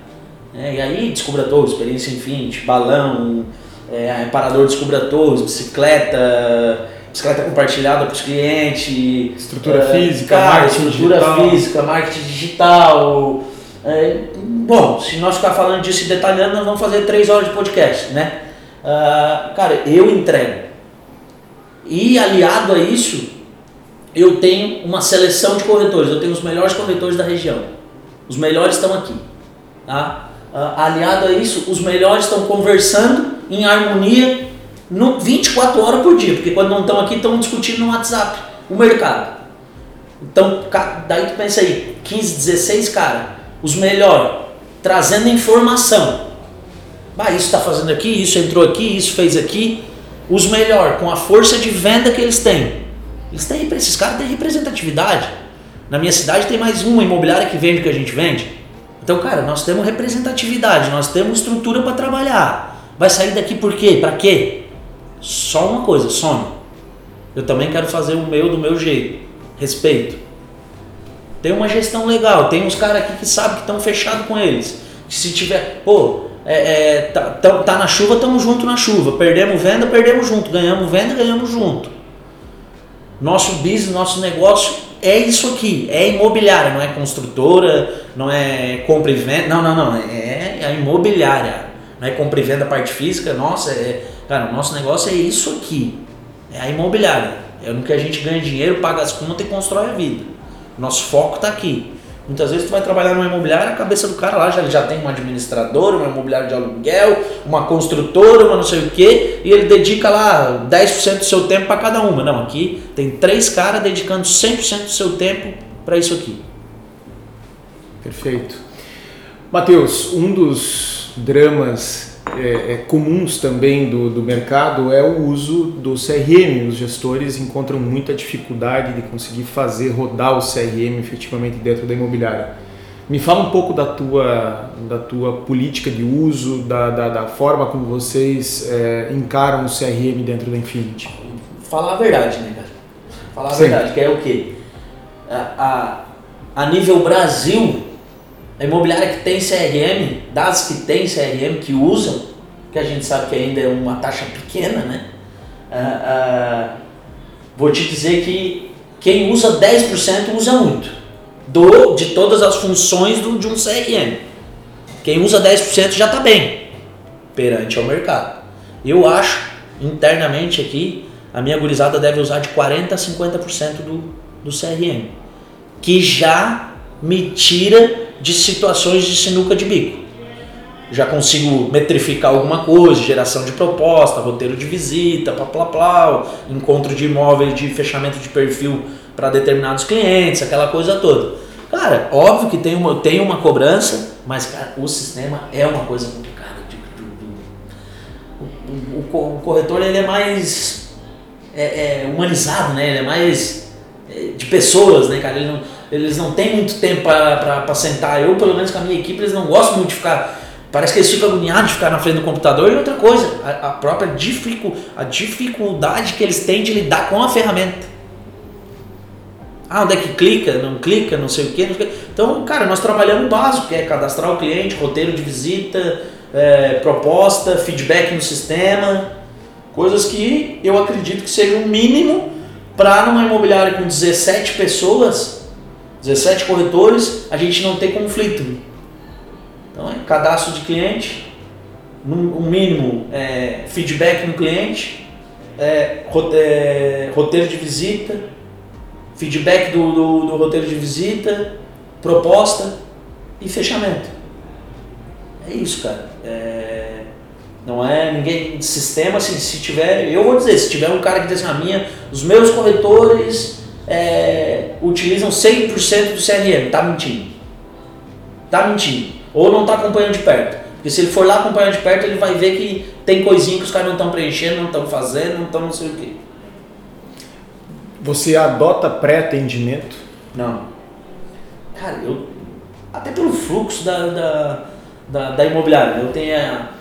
C: Né? E aí, descubra todos, experiência infinite, balão, é, parador descubra todos, bicicleta, bicicleta compartilhada para os clientes,
B: estrutura uh, física,
C: cara,
B: marketing
C: estrutura
B: digital.
C: física, marketing digital, é, bom, se nós ficar falando disso e detalhando, nós vamos fazer três horas de podcast, né? Uh, cara, eu entrego. E aliado a isso, eu tenho uma seleção de corretores. Eu tenho os melhores corretores da região. Os melhores estão aqui. Tá? Uh, aliado a isso, os melhores estão conversando em harmonia no 24 horas por dia, porque quando não estão aqui, estão discutindo no WhatsApp o mercado. Então, daí tu pensa aí, 15, 16 cara, os melhores, trazendo informação. Bah, isso está fazendo aqui, isso entrou aqui, isso fez aqui. Os melhores, com a força de venda que eles têm. Eles têm, esses caras têm representatividade. Na minha cidade tem mais uma imobiliária que vende o que a gente vende. Então, cara, nós temos representatividade, nós temos estrutura para trabalhar. Vai sair daqui por quê? Para quê? Só uma coisa, sonho. Eu também quero fazer o meu do meu jeito. Respeito. Tem uma gestão legal, tem uns caras aqui que sabem que estão fechados com eles. Que se tiver, pô, é, é, tá, tá, tá, na chuva, estamos junto na chuva. Perdemos venda, perdemos junto. Ganhamos venda, ganhamos junto. Nosso business, nosso negócio é isso aqui. É imobiliária, não é construtora, não é compra e venda. Não, não, não. É a imobiliária. Não é compra e venda parte física. Nossa, é, cara, o nosso negócio é isso aqui. É a imobiliária. É no que a gente ganha dinheiro, paga as contas e constrói a vida. Nosso foco está aqui. Muitas vezes tu vai trabalhar numa imobiliária, a cabeça do cara lá já, já tem uma administradora, uma imobiliária de aluguel, uma construtora, uma não sei o que, e ele dedica lá 10% do seu tempo para cada uma. Não, aqui tem três caras dedicando 100% do seu tempo para isso aqui.
B: Perfeito. Matheus, um dos dramas é, é, comuns também do, do mercado é o uso do CRM. Os gestores encontram muita dificuldade de conseguir fazer rodar o CRM efetivamente dentro da imobiliária. Me fala um pouco da tua, da tua política de uso, da, da, da forma como vocês é, encaram o CRM dentro da Infinity.
C: Falar a verdade, né, cara? Falar a Sim. verdade, que é o quê? A, a, a nível Brasil, a imobiliária que tem CRM, das que tem CRM, que usam, que a gente sabe que ainda é uma taxa pequena, né? Ah, ah, vou te dizer que quem usa 10% usa muito do, de todas as funções do, de um CRM. Quem usa 10% já está bem perante ao mercado. Eu acho, internamente aqui, a minha gurizada deve usar de 40% a 50% do, do CRM, que já me tira de situações de sinuca de bico. Já consigo metrificar alguma coisa, geração de proposta, roteiro de visita, plá, plá, plá, encontro de imóveis de fechamento de perfil para determinados clientes, aquela coisa toda. Cara, óbvio que tem uma, tem uma cobrança, mas cara, o sistema é uma coisa complicada. O, o, o corretor ele é mais é, é, humanizado, né? Ele é mais é, de pessoas, né, cara? Ele não, eles não têm muito tempo para sentar. Eu, pelo menos com a minha equipe, eles não gostam muito de ficar. Parece que eles ficam agoniados de ficar na frente do computador. E outra coisa, a, a própria dificu, a dificuldade que eles têm de lidar com a ferramenta. Ah, onde é que clica? Não clica, não sei o quê. Sei. Então, cara, nós trabalhamos o básico, que é cadastrar o cliente, roteiro de visita, é, proposta, feedback no sistema. Coisas que eu acredito que seja o um mínimo para numa imobiliária com 17 pessoas 17 corretores, a gente não tem conflito. Então é cadastro de cliente, um mínimo é, feedback no cliente, é, é, roteiro de visita, feedback do, do, do, roteiro de visita, proposta e fechamento. É isso, cara. É, não é ninguém sistema, assim, se tiver, eu vou dizer, se tiver um cara que diz assim, a minha, os meus corretores é, utilizam 100% do CRM. Tá mentindo. Tá mentindo. Ou não tá acompanhando de perto. Porque se ele for lá acompanhar de perto, ele vai ver que tem coisinha que os caras não estão preenchendo, não estão fazendo, não estão não sei o quê.
B: Você adota pré-atendimento?
C: Não. Cara, eu. Até pelo fluxo da, da, da, da imobiliária. Eu tenho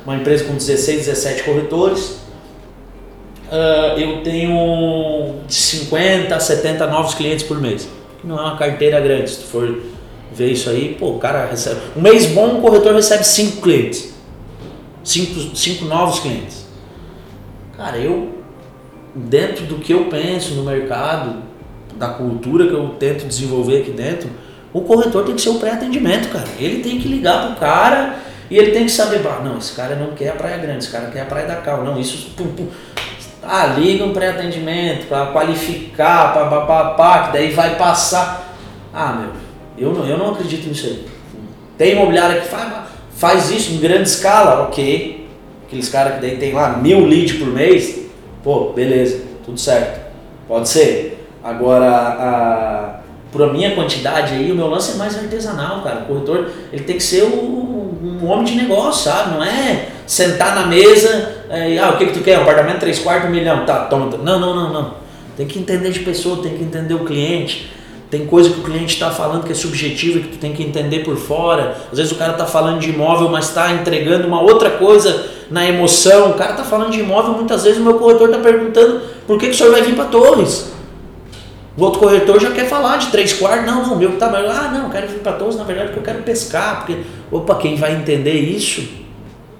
C: uma empresa com 16, 17 corretores uh, eu tenho de 50 a 70 novos clientes por mês. Não é uma carteira grande, se tu for ver isso aí, pô, o cara recebe. Um mês bom, o corretor recebe 5 clientes. 5 cinco novos clientes. Cara, eu, dentro do que eu penso no mercado, da cultura que eu tento desenvolver aqui dentro, o corretor tem que ser o pré-atendimento, cara. Ele tem que ligar pro cara e ele tem que saber, não, esse cara não quer a Praia Grande, esse cara quer a Praia da Cal. Não, isso pum, pum, ah, liga um pré-atendimento para qualificar, papapá, que daí vai passar. Ah, meu, eu não, eu não acredito nisso aí. Tem imobiliária que faz, faz isso em grande escala, ok. Aqueles caras que daí tem lá mil leads por mês, pô, beleza, tudo certo. Pode ser. Agora, a, por a minha quantidade aí, o meu lance é mais artesanal, cara. O corretor, ele tem que ser um homem de negócio, sabe? Não é sentar na mesa é, ah, o que, que tu quer? Um apartamento 3 quartos, um milhão. Tá, toma. Não, não, não, não. Tem que entender de pessoa, tem que entender o cliente. Tem coisa que o cliente está falando que é subjetiva que tu tem que entender por fora. Às vezes o cara está falando de imóvel, mas está entregando uma outra coisa na emoção. O cara está falando de imóvel, muitas vezes o meu corretor está perguntando por que, que o senhor vai vir para Torres. O outro corretor já quer falar de três quartos. Não, não, meu que tá mais. Ah, não, eu quero vir para Torres, na verdade, porque eu quero pescar. Porque, opa, quem vai entender isso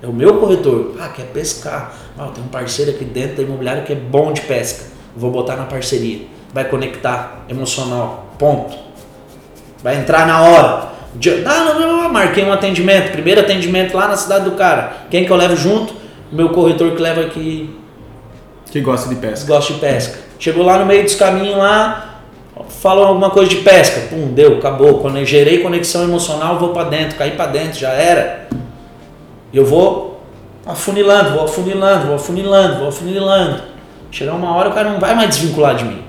C: é o meu corretor. Ah, quer pescar. Ah, tem um parceiro aqui dentro da imobiliária que é bom de pesca. Vou botar na parceria. Vai conectar emocional. Ponto. Vai entrar na hora. Ah, não, não, não, marquei um atendimento. Primeiro atendimento lá na cidade do cara. Quem que eu levo junto? O meu corretor que leva aqui.
B: Que gosta de pesca.
C: Gosta de pesca. Chegou lá no meio dos caminhos lá, falou alguma coisa de pesca. Pum, deu, acabou. Quando eu gerei conexão emocional, vou para dentro, caí para dentro, já era. Eu vou afunilando, vou afunilando, vou afunilando, vou afunilando. Chegar uma hora o cara não vai mais desvincular de mim.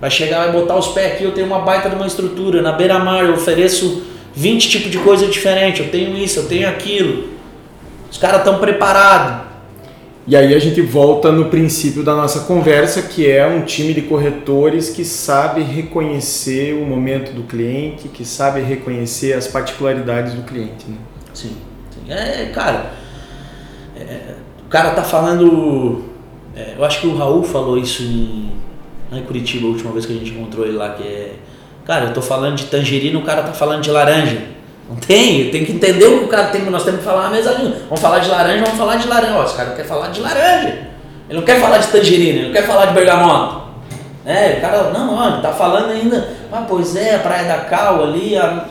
C: Vai chegar, vai botar os pés aqui, eu tenho uma baita de uma estrutura. Na beira-mar eu ofereço 20 tipos de coisa diferente, eu tenho isso, eu tenho aquilo. Os caras estão preparados.
B: E aí a gente volta no princípio da nossa conversa, que é um time de corretores que sabe reconhecer o momento do cliente, que sabe reconhecer as particularidades do cliente. Né?
C: Sim, sim. É, cara, é, o cara tá falando. É, eu acho que o Raul falou isso em, em Curitiba, a última vez que a gente encontrou ele lá, que é. Cara, eu tô falando de tangerina, o cara tá falando de laranja. Não tem, tem que entender o que o cara tem, nós temos que falar a mesma língua. Vamos falar de laranja, vamos falar de laranja. Ó, esse cara quer falar de laranja. Ele não quer falar de tangerina, ele não quer falar de bergamota. É, o cara, não, ó, ele tá falando ainda, ah, pois é, a Praia da Cal ali, a...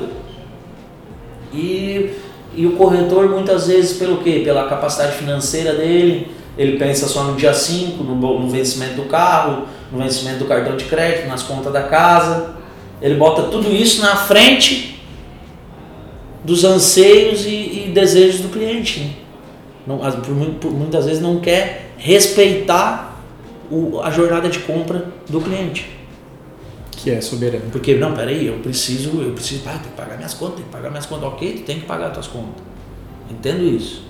C: e, e o corretor muitas vezes pelo quê? Pela capacidade financeira dele, ele pensa só no dia 5, no, no vencimento do carro, no vencimento do cartão de crédito, nas contas da casa. Ele bota tudo isso na frente dos anseios e, e desejos do cliente. Né? Não, por, por, muitas vezes não quer respeitar o, a jornada de compra do cliente.
B: Que é soberano.
C: Porque, não, peraí, eu preciso, eu preciso, ah, tem que pagar minhas contas, tem que pagar minhas contas. Ok, tu tem que pagar as tuas contas. Entendo isso.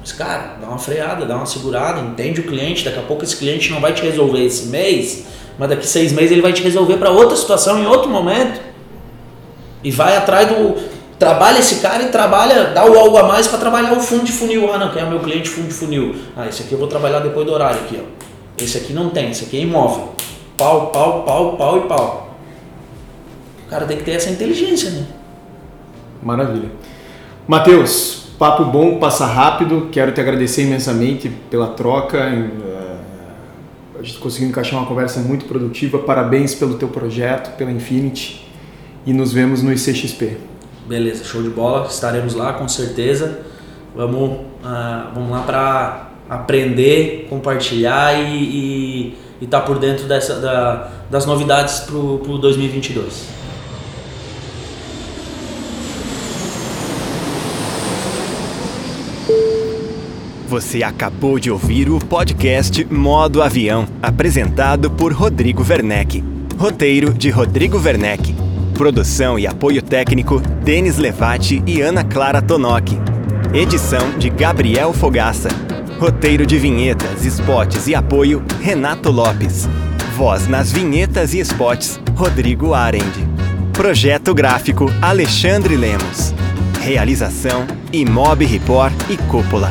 C: Mas, cara, dá uma freada, dá uma segurada, entende o cliente. Daqui a pouco esse cliente não vai te resolver esse mês, mas daqui seis meses ele vai te resolver para outra situação em outro momento. E vai atrás do, trabalha esse cara e trabalha, dá o algo a mais para trabalhar o fundo de funil. Ah, não, quem é meu cliente fundo de funil? Ah, esse aqui eu vou trabalhar depois do horário aqui, ó. Esse aqui não tem, esse aqui é imóvel. Pau, pau, pau, pau e pau. O cara tem que ter essa inteligência, né?
B: Maravilha. Matheus, papo bom, passa rápido. Quero te agradecer imensamente pela troca. Eh, a gente conseguiu encaixar uma conversa muito produtiva. Parabéns pelo teu projeto, pela Infinity. E nos vemos no ICXP.
C: Beleza, show de bola. Estaremos lá com certeza. Vamos, uh, vamos lá para aprender, compartilhar e tá por dentro dessa, da, das novidades para o 2022.
A: Você acabou de ouvir o podcast Modo Avião, apresentado por Rodrigo Werneck. Roteiro de Rodrigo Werneck. Produção e apoio técnico: Denis Levati e Ana Clara Tonoc. Edição de Gabriel Fogaça. Roteiro de vinhetas, spots e apoio: Renato Lopes. Voz nas vinhetas e spots: Rodrigo Arend. Projeto gráfico: Alexandre Lemos. Realização: Imob Report e Cúpula.